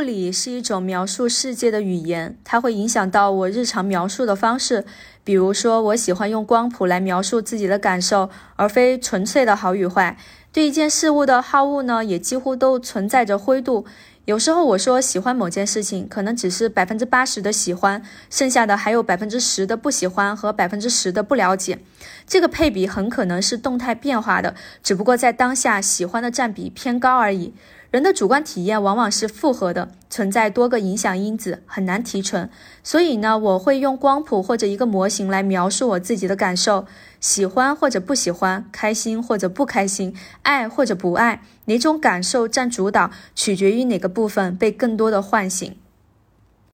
物理是一种描述世界的语言，它会影响到我日常描述的方式。比如说，我喜欢用光谱来描述自己的感受，而非纯粹的好与坏。对一件事物的好恶呢，也几乎都存在着灰度。有时候我说喜欢某件事情，可能只是百分之八十的喜欢，剩下的还有百分之十的不喜欢和百分之十的不了解。这个配比很可能是动态变化的，只不过在当下喜欢的占比偏高而已。人的主观体验往往是复合的，存在多个影响因子，很难提纯。所以呢，我会用光谱或者一个模型来描述我自己的感受：喜欢或者不喜欢，开心或者不开心，爱或者不爱，哪种感受占主导，取决于哪个部分被更多的唤醒。